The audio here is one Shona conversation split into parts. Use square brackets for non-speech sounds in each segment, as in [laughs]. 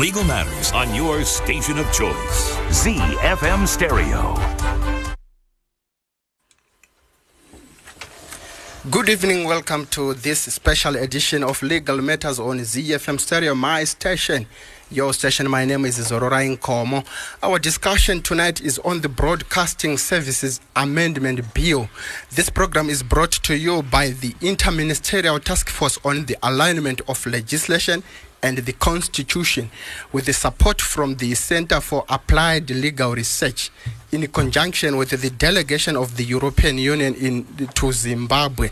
Legal matters on your station of choice. ZFM Stereo. Good evening. Welcome to this special edition of Legal Matters on ZFM Stereo, my station. Your station. My name is Zorora Inkomo. Our discussion tonight is on the Broadcasting Services Amendment Bill. This program is brought to you by the Interministerial Task Force on the Alignment of Legislation and the Constitution with the support from the Center for Applied Legal Research in conjunction with the delegation of the European Union in, to Zimbabwe.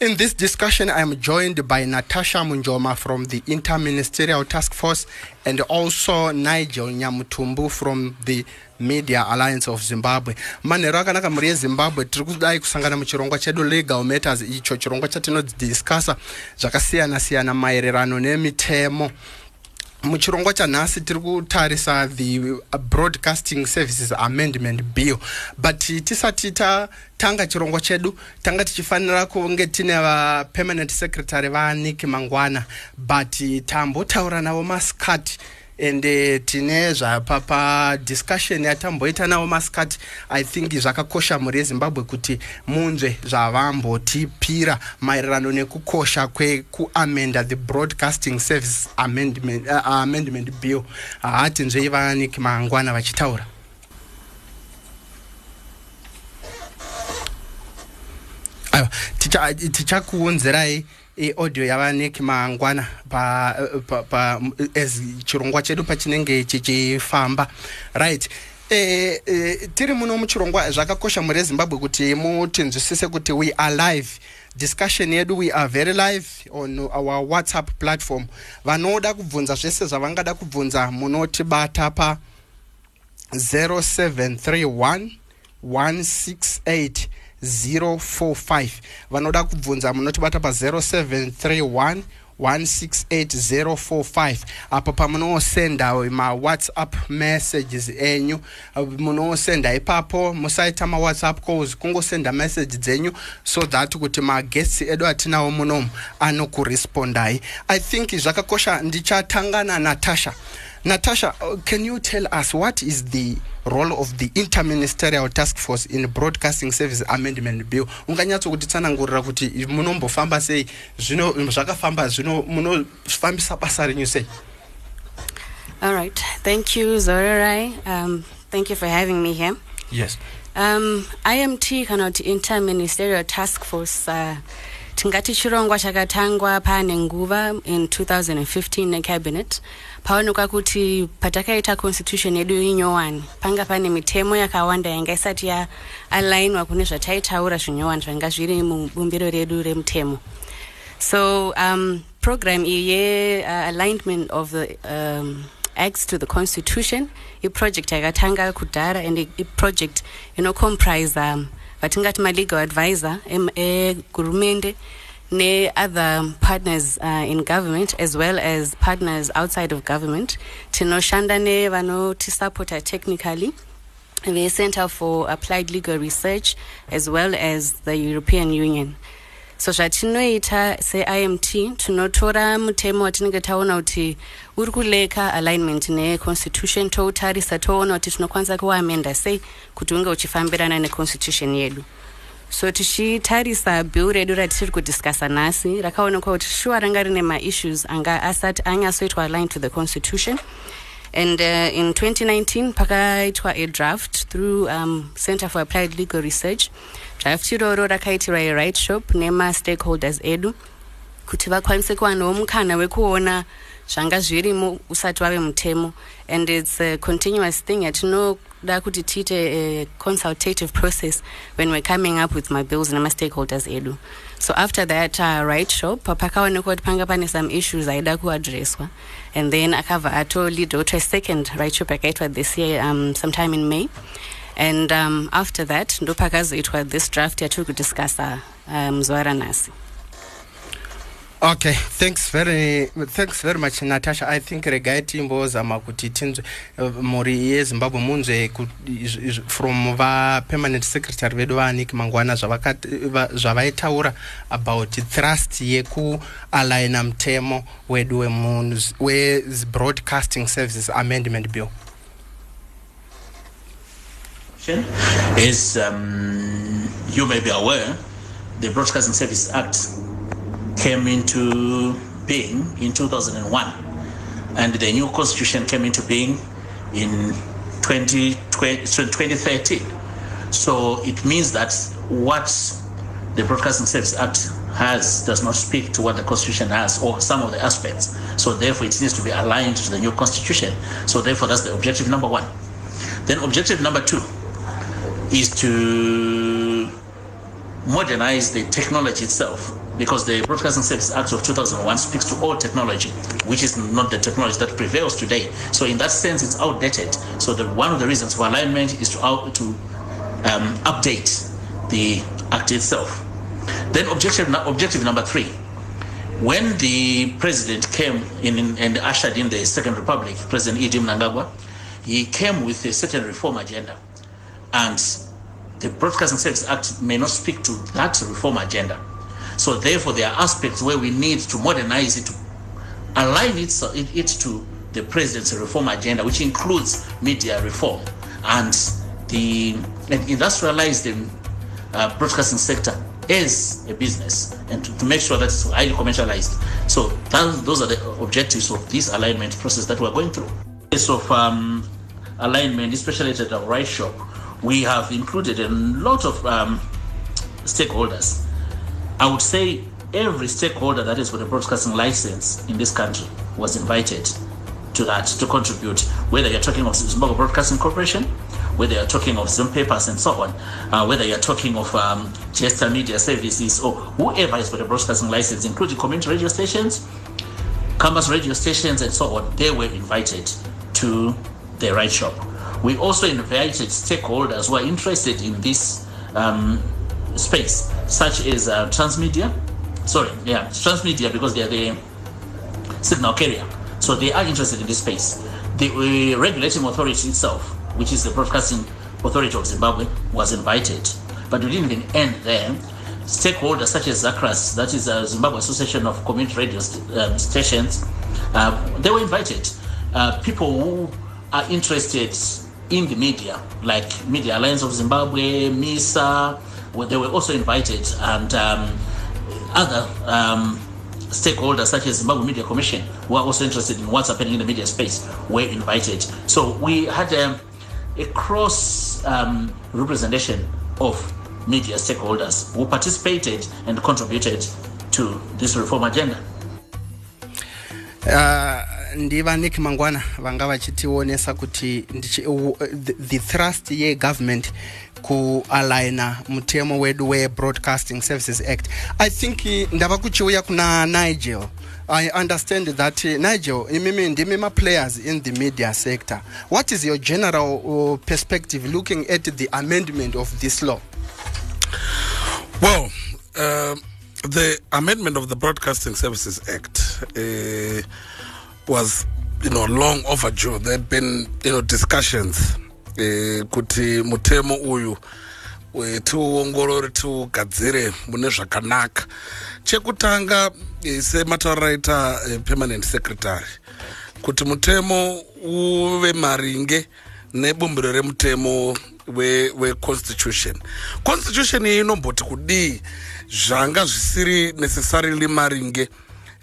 In this discussion, I am joined by Natasha Munjoma from the Interministerial Task Force and also Nigel Nyamutumbu from the media alliance of zimbabwe manhero akanaka mhuri yezimbabwe tiri kudai kusangana muchirongwa chedu legal matters icho chirongwa chatinodhiskasa zvakasiyana-siyana maererano nemitemo muchirongwa chanhasi tiri kutarisa the broadcasting services amendment bill but tisati tatanga chirongwa chedu tanga tichifanira kunge tine vapermanent secretary vanik mangwana but tambotaura navo masikati ende tine zvapa padiscussion yatamboita navo masikati i think zvakakosha mhuri yezimbabwe kuti munzwe zvavambotipira maererano nekukosha kwekuamenda the broadcasting service amendment, uh, amendment bill. Hatinzvei vaniki mangwana vachitaura. Aiwa tichakuunzirai ticha audio yavaneki mangwana pa, pa, pa, as chirongwa chedu pachinenge chichifamba right. E, e, tiri muno muchirongwa zvakakosha mhuri yezimbabwe kuti mutinzwisise kuti we are live. Discussion yedu we are very live on our whatsapp platform. Vanoda kubvunza zvese zvavangada kubvunza munotibata pa 0731 168 045 vanoda kubvunza munotibata pa0731 168045 apo pamunosenda mawhatsapp messages enyu munosenda ipapo musaita mawhatsapp calls kungosenda message dzenyu so that kuti maguests edu atinawo munomu anokurespondai i think zvakakosha ndichatanga nanatasha natasha uh, can you tell us what is the role of the interministerial task force in broadcasting service amendment bill? Unganyatsokutitsanangurira kuti munombofamba sei? Zvino zvakafamba zvino munofambisa basa renyu sei? All right. Thank you zorerai um, thank you for having me here. Yes. Um, imt kana kuti interministerial task force uh, tingati chirongwa chakatangwa paane nguva in 2015 necabinet paonekwa kuti patakaita constitution yedu inyowani panga pane mitemo yakawanda yanga isati yaalainwa kune zvataitaura zvinyowani zvanga zviri mubumbiro redu remutemo. So um, program iyi yealignment uh, of the um, acts to the constitution iproject yakatanga kudhara and iproject inocomprise um, vatingati malegal advisor egurumende e ne-other partners uh, in government as well as partners outside of government. Tinoshanda nevanotisupporta technically. The center for applied legal research as well as the european union. So zvatinoita seimt tinotora mutemo watinenge taona kuti uri kuleka alignment neconstitution toutarisa toona kuti tinokwanisa kuamenda sei kuti unge uchifambirana neconstitution yedu so tichitarisa bill redu ratiri kudhiskasa nhasi rakaonekwa kuti shuwa ranga rine maissues anga asati anyatsoitwa aligned to the constitution. And uh, in 2019 pakaitwa draft through um, center for applied legal research. Draft iroro rakaitirwa iright shop nemastakeholders edu. Kuti vakwanise kuwanawo mukana wekuona zvanga zvirimo usati wave mutemo. And its a continuous thing yatinoda kuti tiite a consultative process when we're coming up with mabills nemastakeholders edu. So after that uh, right shop pakaonekwa kuti panga pane some issues aida kuadresswa and then akabva atolidwa kuti second right shop yakaitwa this year um, sometime in may. And um, after that ndopakazoitwa this draft yatiri kudiscasa um, zuva ranhasi okay thanks very thanks very much natasha. I think regai timbozama kuti tinzwe uh, mhuri yezimbabwe munzwe from vapermanent secretary vedu vaanik mangwana zvavaitaura about thrust yekualigna mutemo wedu webroadcasting services amendment bill. As um, you may be aware, the Broadcasting Service Act came into being in 2001 and the new constitution came into being in 20, 2013 so it means that what the broadcasting service act has does not speak to what the constitution has or some of the aspects. So therefore it needs to be aligned to the new constitution. So therefore that's the objective number one. Then objective number two is to modernize the technology itself because the Broadcasting Service Act of 2001 speaks to all technology, which is not the technology that prevails today. So in that sense, it's outdated. So the, one of the reasons for alignment is to, out, to um, update the act itself. Then objective, objective number three, when the president came in, and ushered in the Second Republic, President Idi Mnangagwa, he came with a certain reform agenda. And the Broadcasting Service Act may not speak to that reform agenda. So therefore, there are aspects where we need to modernize it, to align it, it, it to the president's reform agenda, which includes media reform and the and industrialize the uh, broadcasting sector as a business and to, to, make sure that it's highly commercialized. So that, those are the objectives of this alignment process that we're going through. Case of um, alignment, especially at the right shop, we have included a lot of um, stakeholders I would say every stakeholder that is with a broadcasting license in this country was invited to that to contribute, whether you're talking of Zimbabwe Broadcasting Corporation, whether you're talking of Zoom Papers and so on, uh, whether you're talking of um, Chester Media Services or whoever is with a broadcasting license, including community radio stations, campus radio stations, and so on, they were invited to the right shop. We also invited stakeholders who are interested in this um, space, such as uh, transmedia. Sorry, yeah, transmedia because they are the signal carrier. So they are interested in this space. The uh, regulating authority itself, which is the Broadcasting Authority of Zimbabwe, was invited. But we didn't even end there. Stakeholders such as ZACRAS, that is the uh, Zimbabwe Association of Community Radio um, Stations, uh, they were invited. Uh, people who are interested in the media, like Media Alliance of Zimbabwe, MISA, they were also invited, and um, other um, stakeholders such as Zimbabwe Media Commission, who are also interested in what's happening in the media space, were invited. So we had a, a cross um, representation of media stakeholders who participated and contributed to this reform agenda. Uh, nick mangwana vanga vachitionesa kuti the thrust yegovernment kualigna mutemo wedu webroadcasting services act. I think ndava kuchiuya kuna nigel. I understand that nigel imimi ndimi maplayers in the media sector. What is your general uh, perspective looking at the amendment of this law? Well uh, the amendment of the broadcasting services act uh, was you know long overdue. There had been you know discussions eh, kuti mutemo uyu eh, tiuongorore tiugadzire mune zvakanaka. Chekutanga eh, sematauriro aita permanent secretary kuti mutemo uve maringe nebumbiro remutemo weconstitution we constitution iyi inomboti kudii? Zvanga zvisiri necessarily maringe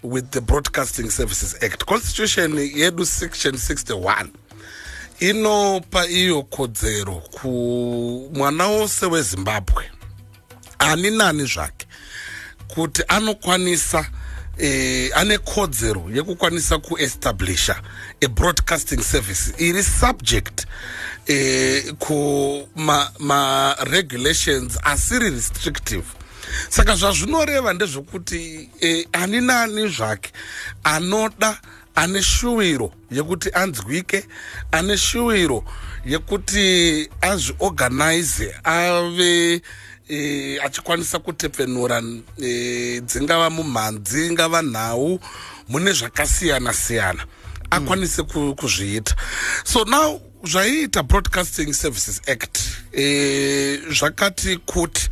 with the broadcasting services act. Constitution yedu section 61 inopa iyo kodzero kumwana wose wezimbabwe ani nani zvake kuti anokwanisa eh, ane kodzero yekukwanisa kuestablisha abroadcasting service. Iri subject eh, kumaregulations ma asiri restrictive saka zvazvinoreva ndezvekuti e, ani nani zvake anoda ane shuwiro yekuti anzwike ane shuwiro yekuti azviorganize ave e, achikwanisa kutepfenura e, dzingava mumhanzi ingava nhau mune zvakasiyana siyana akwanise kuzviita. So now zvaiita broadcasting services act e, zvakati kuti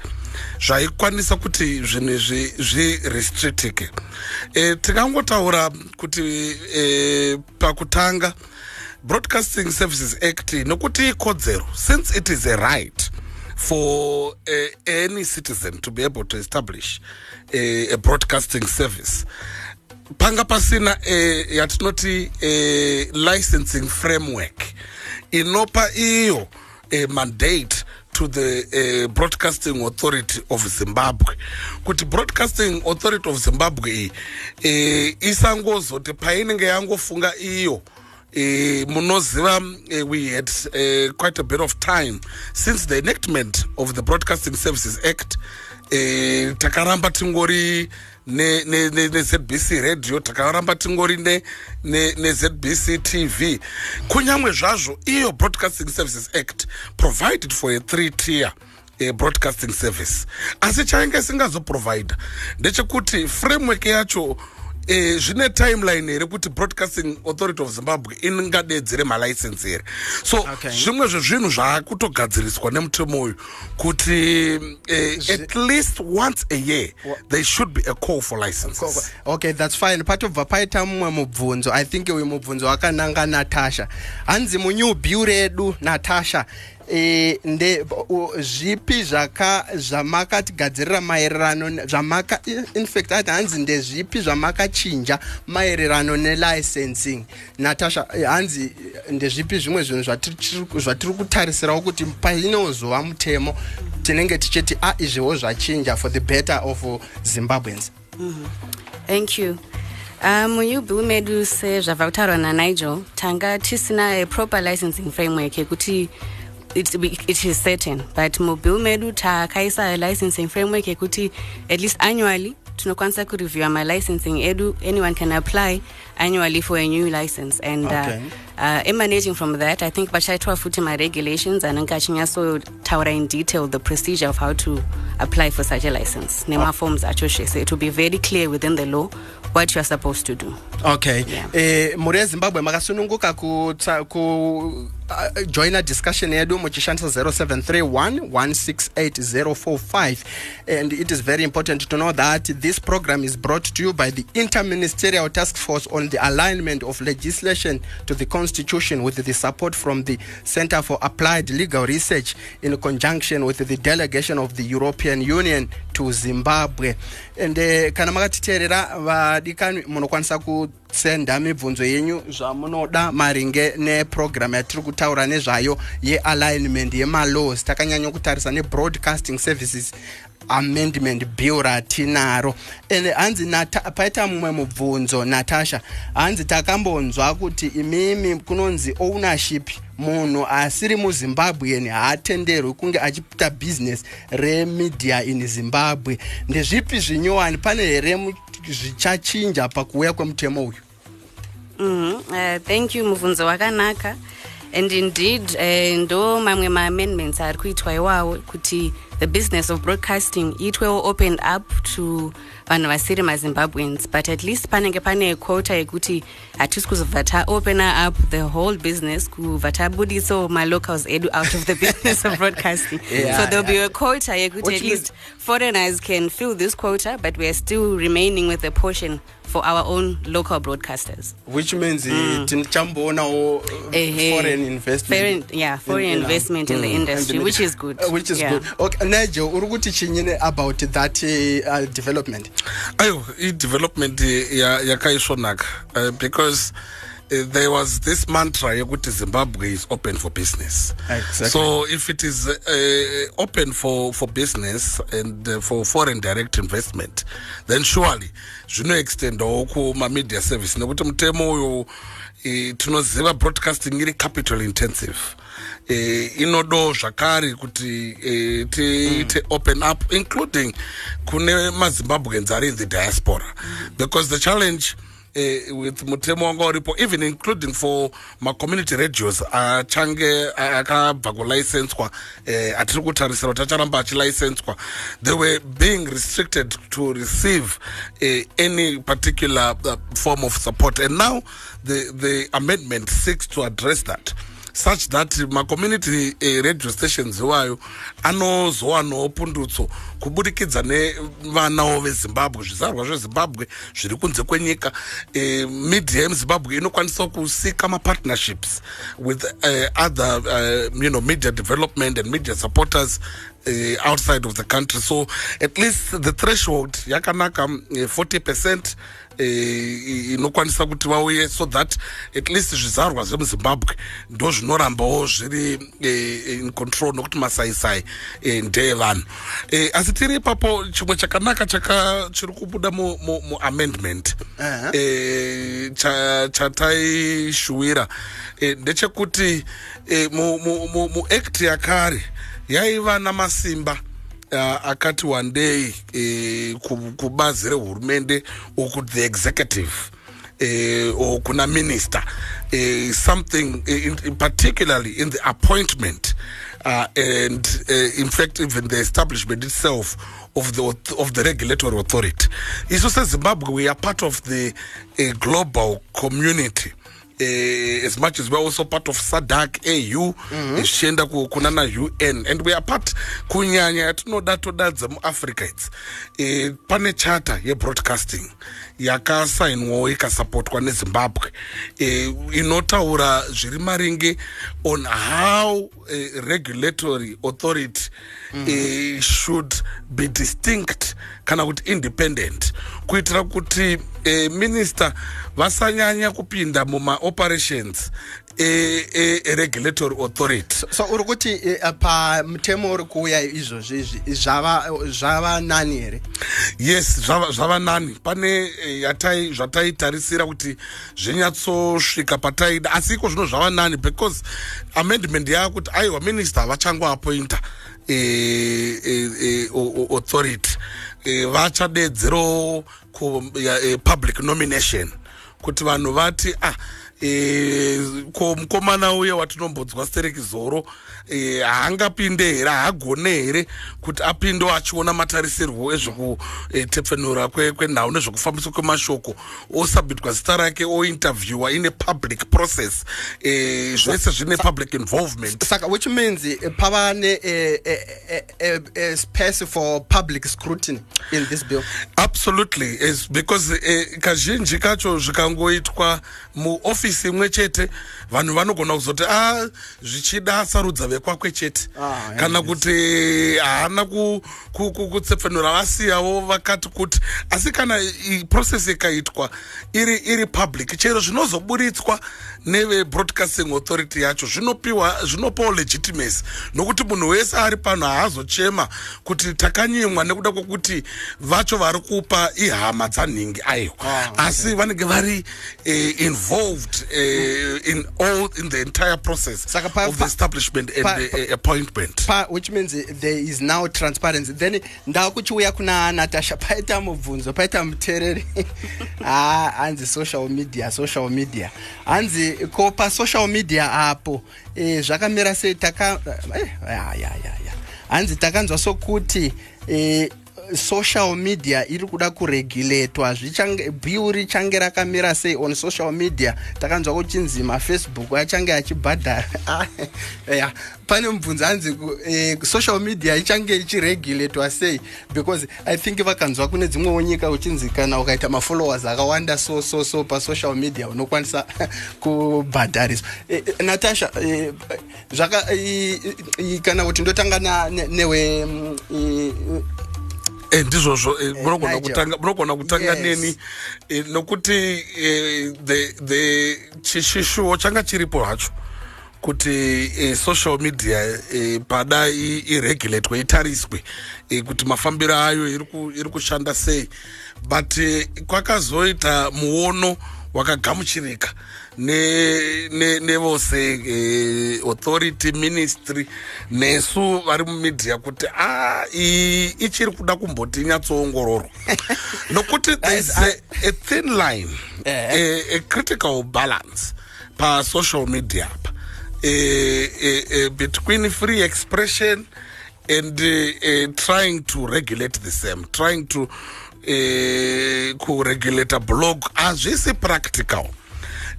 zvaikwanisa kuti zvinhu izvi zvirestrictike e, tingangotaura kuti e, pakutanga broadcasting services act nokuti ikodzero since it is a right for uh, any citizen to be able to establish a, a broadcasting service panga pasina uh, yatinoti uh, licensing framework inopa iyo uh, mandate to the uh, broadcasting authority of zimbabwe. Kuti broadcasting authority of zimbabwe iyi uh, isangozoti painenge yangofunga iyo Uh, munoziva uh, we had quite a bit of time since the enactment of the broadcasting services act. Uh, takaramba tingori nezbc ne, ne, radio takaramba tingori nezbc ne, tv kunyange zvazvo iyo broadcasting services act provided for a three tier uh, broadcasting service. Asi chainge isingazoprovida ndechekuti framework yacho e, zvine timeline here kuti broadcasting authority of zimbabwe ingadedzere malicense here. So zvimwe okay. zvezvinhu zvaakutogadziriswa nemutemo uyu kuti uh, at least once a year there should be a call for licenses. Okay that's fine. Patobva paita mumwe mubvunzo i think uyu mubvunzo wakananga natasha. Hanzi bill redu natasha e, nde zvipi zvaka zvamakatigadzirira maererano zvamaka infact ati hanzi ndezvipi zvamakachinja maererano nelicensing natasha e, hanzi ndezvipi zvimwe zvinhu zvatiri kutarisirawo kuti painozova mutemo tinenge tichiti a izviwo zvachinja for the better of zimbabweans. Mm -hmm. thank you. Muyubill um, medu sezvabva kutaurwa nanigel tanga tisina proper licensing framework yekuti it, it is certain but mubill medu takaisa licensing framework yekuti at least annually tinokwanisa kureviewa malicensing edu anyone can apply annually for a new license. And uh, okay. uh, uh, emanating from that i think vachaitwa futi maregulations anenge achinyatsotaura in detail the procedure of how to apply for such a license. Nemaforms acho zvese it will be very clear within the law what you are supposed to do. Okay. Yeah. eh, muri yezimbabwe makasununguka ku, ku uh, joina discussion yedu muchishandisa 0731168045 and it is very important to know that this program is brought to you by the interministerial task force on the alignment of legislation to the constitution with the support from the center for applied legal research in conjunction with the delegation of the european union to zimbabwe. And uh, kana makatiteerera vadikani munokwanisa kusenda mibvunzo yenyu zvamunoda maringe neprogramu yatiri kutaura nezvayo yealignment yemalaws. Takanyanya kutarisa nebroadcasting services amendment bill ratinaro and hanzi paita mumwe mubvunzo natasha hanzi takambonzwa kuti imimi kunonzi ownership munhu asiri muzimbabwen haatenderwi kunge achiita bhizinesi remedia in zimbabwe. Ndezvipi zvinyowani? Pane here zvichachinja pakuuya kwemutemo uyu? Mm -hmm. uh, thank you mubvunzo wakanaka and indeed uh, ndo mamwe maamendments ari kuitwa iwawo kuti the business of broadcasting iitwewo opened up to vanhu vasiri mazimbabweans but at least panenge pane quota yekuti hatisi kuzobva taopena up the whole business kubva tabudisawo malocals edu out of the business of broadcasting. [laughs] Yeah, so there'll yeah. be a quota yekuti at least foreigners can fill this quota but weare still remaining with a portion for our own local broadcasters which means mm. tinchambonawo uh, foreign investment foreign, yeah foreign in, in investment in, in the mm. industry which is good uh, which is yeah. good okay nigel uri kuti chinyine about that uh, uh, development ayo i-development yakaisvonaka uh, because Uh, there was this mantra yekuti zimbabwe is open for business exactly. so if it is uh, open for, for business and uh, for foreign direct investment then surely zvinoextendawo kumamedia service nekuti mutemo uyu tinoziva broadcasting iri capital intensive eh, inodo zvakare kuti eh, tiite mm. open up including kune mazimbabweans ari in the diaspora mm. because the challenge uh, with mutemo uripo even including for radios achange akabva kulicenswa uh, kutarisira kuti acharamba achilicenswa they were being restricted to receive uh, any particular uh, form of support. And now the, the amendment seeks to address that such that macommunity uh, radio stations iwayo anozowanawo pundutso kubudikidza nevanawo vezimbabwe zvizarwa zvezimbabwe zviri kunze kwenyika uh, media yemuzimbabwe inokwanisa kusika mapartnerships with uh, other uh, you know, media development and media supporters uh, outside of the country. So at least the threshold yakanaka uh, 40 percent Eh, inokwanisa kuti vauye so that at least zvizarwa zvemuzimbabwe ndo zvinorambawo zviri eh, in control nokuti masaisai eh, ndeevanhu asi tiri ipapo chimwe chakanaka chiri kubuda muamendment chataishuwira ndechekuti muact yakare yaiva namasimba uh, akati one day uh, kubazi rehurumende or the executive uh, or kuna minister uh, something uh, in, particularly in the appointment uh, and uh, in fact even the establishment itself of the of the regulatory authority. Iso sezimbabwe we are part of the global community uh, as much as we're also part of sadak au zvichienda mm -hmm. kuna naun and we are part kunyanya yatinoda toda dzemuafrica idzi. Uh, pane chata yebroadcasting yakasainwawo ikasapotwa nezimbabwe uh, inotaura zviri maringe on how uh, regulatory authority mm -hmm. uh, should be distinct kana kuti independent kuitira kuti uh, minister vasanyanya kupinda mumaoperations eregulatory e, authority. So uri kuti e, pamutemo uri kuuya izvozvi izvi zvava nani here? Yes zvava nani. Pane e, yatai zvataitarisira kuti zvinyatsosvika pataida asi iko zvino zvava nani because amendment yakuti aiwa minister vachangoapointa authority. Vachadedzero public nomination. Kuti vanhu vati ah e, ko mukomana uye watinombodzwa stereki zoro haangapinde here haagone here kuti apinde achiona matarisirwo ezvekutepfenura kwenhau nezvekufambiswa kwemashoko. Osabmitwa zita rake ointerviewa ine public process. E, zvese zvine public involvement. Saka which means pava space for public scrutiny in this bill? Absolutely is because kazhinji kacho zvikangoitwa muofisi imwe chete vanhu vanogona kuzoti a ah, zvichida sarudza vekwakwe chete ah, kana kuti haana kutsepfenura vasiyawo vakati kuti asi kana process ikaitwa iri, iri public chero zvinozoburitswa nevebroadcasting authority yacho. Zvinopiwa zvinopawo legitimacy. Nokuti munhu wese ari pano haazochema kuti takanyimwa nekuda kwekuti vacho vari kupa ihama dzanhingi aiwa. Ah, asi vanenge vari uh, involved uh, in all in the entire process Saka of the establishment and the uh, appointment. pa, which means there is now transparency. Then ndava kuchiuya kuna natasha paita mubvunzo paita muteereri hanzi [laughs] social media social media. Hanzi ko pasocial media apo e, zvakamira sei taka eh, hanzi takanzwa sokuti e, social media iri kuda kuregulatwa bhiu richange rakamira sei on social media. Takanzwa kuchinzi mafacebook achange achibhadhara [laughs] ya pane mubvunzo anzi eh, social media ichange ichiregulatwa sei? Because i think vakanzwa kune dzimwewo nyika uchinzi kana ukaita mafollowers akawanda so so so pasocial media unokwanisa [laughs] kubhadhariswa. Eh, natasha eh, zvaka eh, kana kuti ndotanga newe Eh, ndizvozvo eh, munogona kutanga neni. Eh, nokuti the chishishuwo changa chiripo hacho kuti social media pada iregulatwe itariswe kuti mafambiro ayo iri kushanda sei. But kwakazoita muono wakagamuchirika ne- ne- nevose eh, authority ministry nesu vari mumedia kuti a iyi ichiri kuda kumboti inyatsoongororwa [laughs] nokuti thereis a, a thin line a, a critical balance pasocial media apa eh, eh, eh, between free expression and uh, uh, trying to regulate the same trying to uh, kuregulate a blog hazvisi practical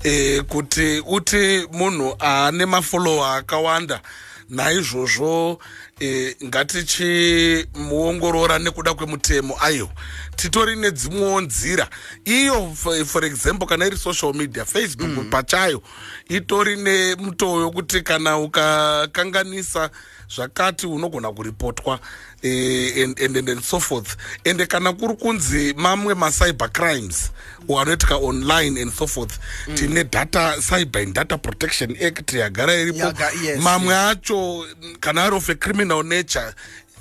eh, kuti uti munhu ane mafollower akawanda naizvozvo eh, ngatichimuongorora nekuda kwemutemo ayo titori nedzimwewo nzira iyo for, for example kana iri social media facebook mm. pachayo itori nemutoo yokuti kana ukakanganisa zvakati unogona kuripotwa eh, and, and, and, and so forth. Ende kana kuri kunzi mamwe macyber crimes anoitika online and so forth mm. tine data cyber and data protection act yagara iripo. Yes, mamwe acho kana ari of a criminal nature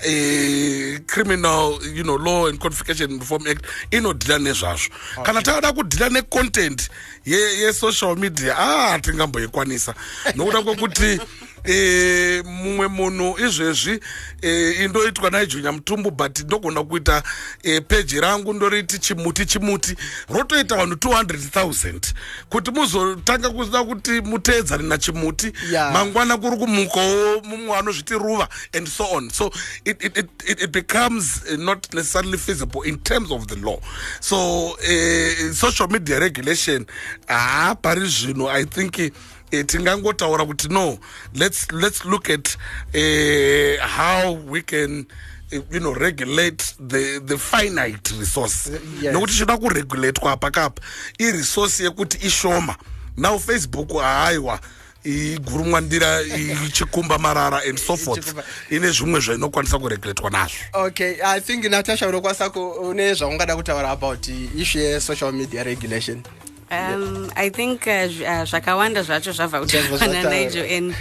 Uh, criminal you know law and codification reform act inodhila nezvazvo. Okay. kana takada kudhila necontent yesocial ye media a ah, tingamboikwanisa. Nokuda kwekuti e, mumwe munhu izvezvi e, indoitwa naijunya mutumbu but ndogona kuita e, peji rangu ndoriti chimuti chimuti. Rotoita vanhu 200000 kuti muzotanga kuda kuti muteedzane nachimuti Yeah. mangwana kuri kumukawo mumwe anozviti ruva and so on. So it, it, it, it, it becomes uh, not necessarily feasible in terms of the law. So uh, social media regulation haa pari zvino. I think uh, tingangotaura kuti no let's, let's look at uh, how we can uh, you know regulate the, the finite resource. Yes. nokuti chinoda kuregulatwa pakapa iresource yekuti ishoma. Now facebook haaiwa igurumwandira ichikumba marara and so forth. ine zvimwe zvainokwanisa kuregulatwa nazvo. Okay i think natasha unokwanisa une zvaungada kutaura about issue yesocial media regulation um, i think uh, uh, zvakawanda zvacho zvabva kutaurwa zvataurwa. nanaijo and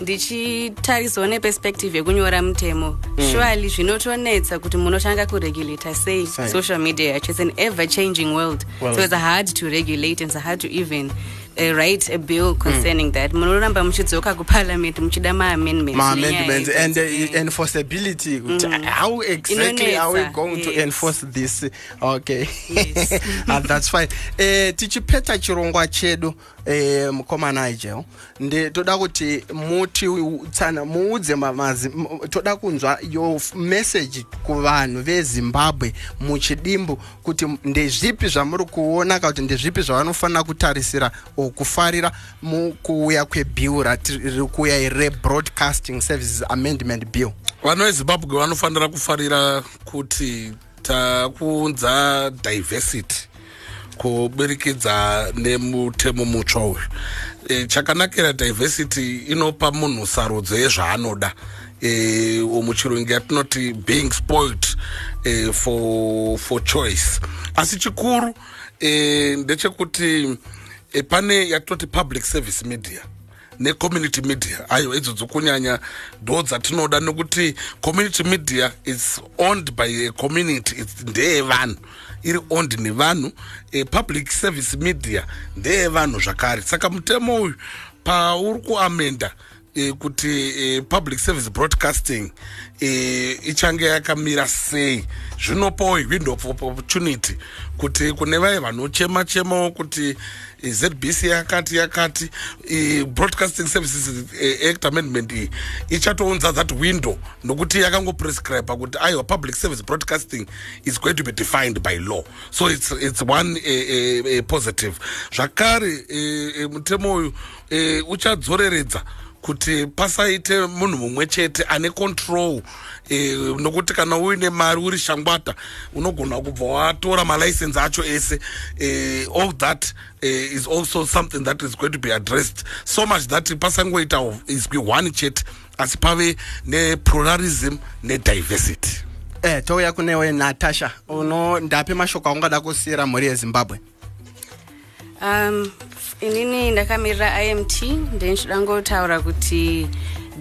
ndichitarisawo neperspective yekunyora mutemo surely zvinotonetsa kuti munotanga kuregulata sei social media yacho it's an ever changing world World. so it's hard to regulate and it's hard to even uh, write a bill concerning that. Munoramba muchidzoka kuparliament muchida maamendments and uh, enforceability kuti how exactly are we going to yes. enforce this? Okay. Yes. uh, [laughs] that's fine. Eh tichipeta chirongwa chedu eh mukomana ijeo ndi toda kuti muti tsana muudze mamazi toda kunzwa yo message kuvanhu vezimbabwe muchidimbu kuti ndezvipi zvamuri kuona kana kuti ndezvipi zvavanofanira kutarisira kufarira mukuuya kwebill rati- riri kuuya rebroadcasting services amendment bill. Vanhu vezimbabwe vanofanira kufarira kuti takuunza diversity kuburikidza nemutemo mutsva uyu. E, chakanakira diversity inopa munhu sarudzo yezvaanoda. E, muchirungu yatinoti being spoiled e, for, for choice. Asi chikuru e, ndechekuti e, pane yatinoti public service media necommunity media. Ayo idzodzo kunyanya ndo dzatinoda nekuti community media is owned by a community its ndeyevanhu iri owned nevanhu e, public service media ndeyevanhu zvakare. Saka mutemo uyu pauri kuamenda e, kuti e, public service broadcasting e, ichange yakamira sei? Zvinopawo window of opportunity kuti kune vaya vanochema chemawo kuti e, zbc yakati yakati e, broadcasting services e, act amendment iyi ichatounza that window nokuti yakangoprescribe kuti aiwa public service broadcasting is going to be defined by law. So it's, it's one e, e, e, positive. Zvakare e, e, mutemo uyu e, uchadzoreredza kuti pasaite munhu mumwe chete ane control eh, nokuti kana uine mari uri shangwata unogona kubva watora malicense acho ese eh, all that eh, is also something that is going to be addressed. So much that pasangoita izwi one chete asi pave nepluralism nediversity eh touya kunewe natasha uno ndape mashoko aungada kusiyira mhuri yezimbabwe um inini ndakamirira imt ndenichida ngotaura kuti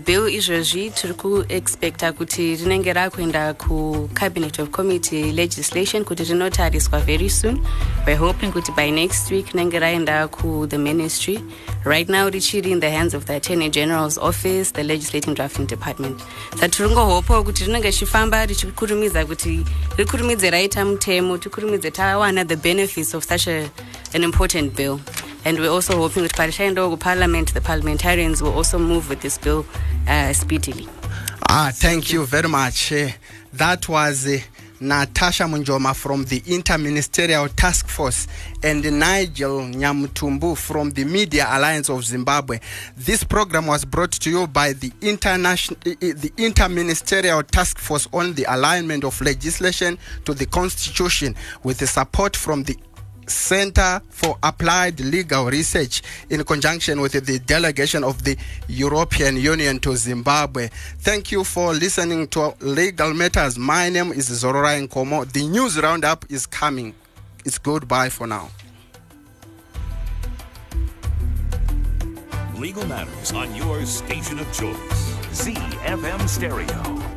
bill izvozvi tiri kuexpecta kuti rinenge rakuenda kucabinet of committee legislation kuti rinotariswa very soon. Weare hoping kuti by next week rinenge raenda kuthe ministry. Right now richiri in the hands of the attorney general's office the legislating drafting department. Saka tiri ngohopawo kuti rinenge richifamba richikurumidza kuti rikurumidze raita mutemo tikurumidze tawana the benefits of such a, an important bill and we're also hoping that Parliament, the parliamentarians will also move with this bill uh, speedily. Ah, thank you very much. Uh, that was uh, Natasha Munjoma from the Interministerial Task Force and Nigel Nyamutumbu from the Media Alliance of Zimbabwe. This program was brought to you by the International the Interministerial Task Force on the Alignment of Legislation to the Constitution with the support from the Center for Applied Legal Research in conjunction with the delegation of the European Union to Zimbabwe. Thank you for listening to Legal Matters. My name is Zorora Nkomo. The news roundup is coming. It's goodbye for now. Legal Matters on your station of choice. ZFM Stereo.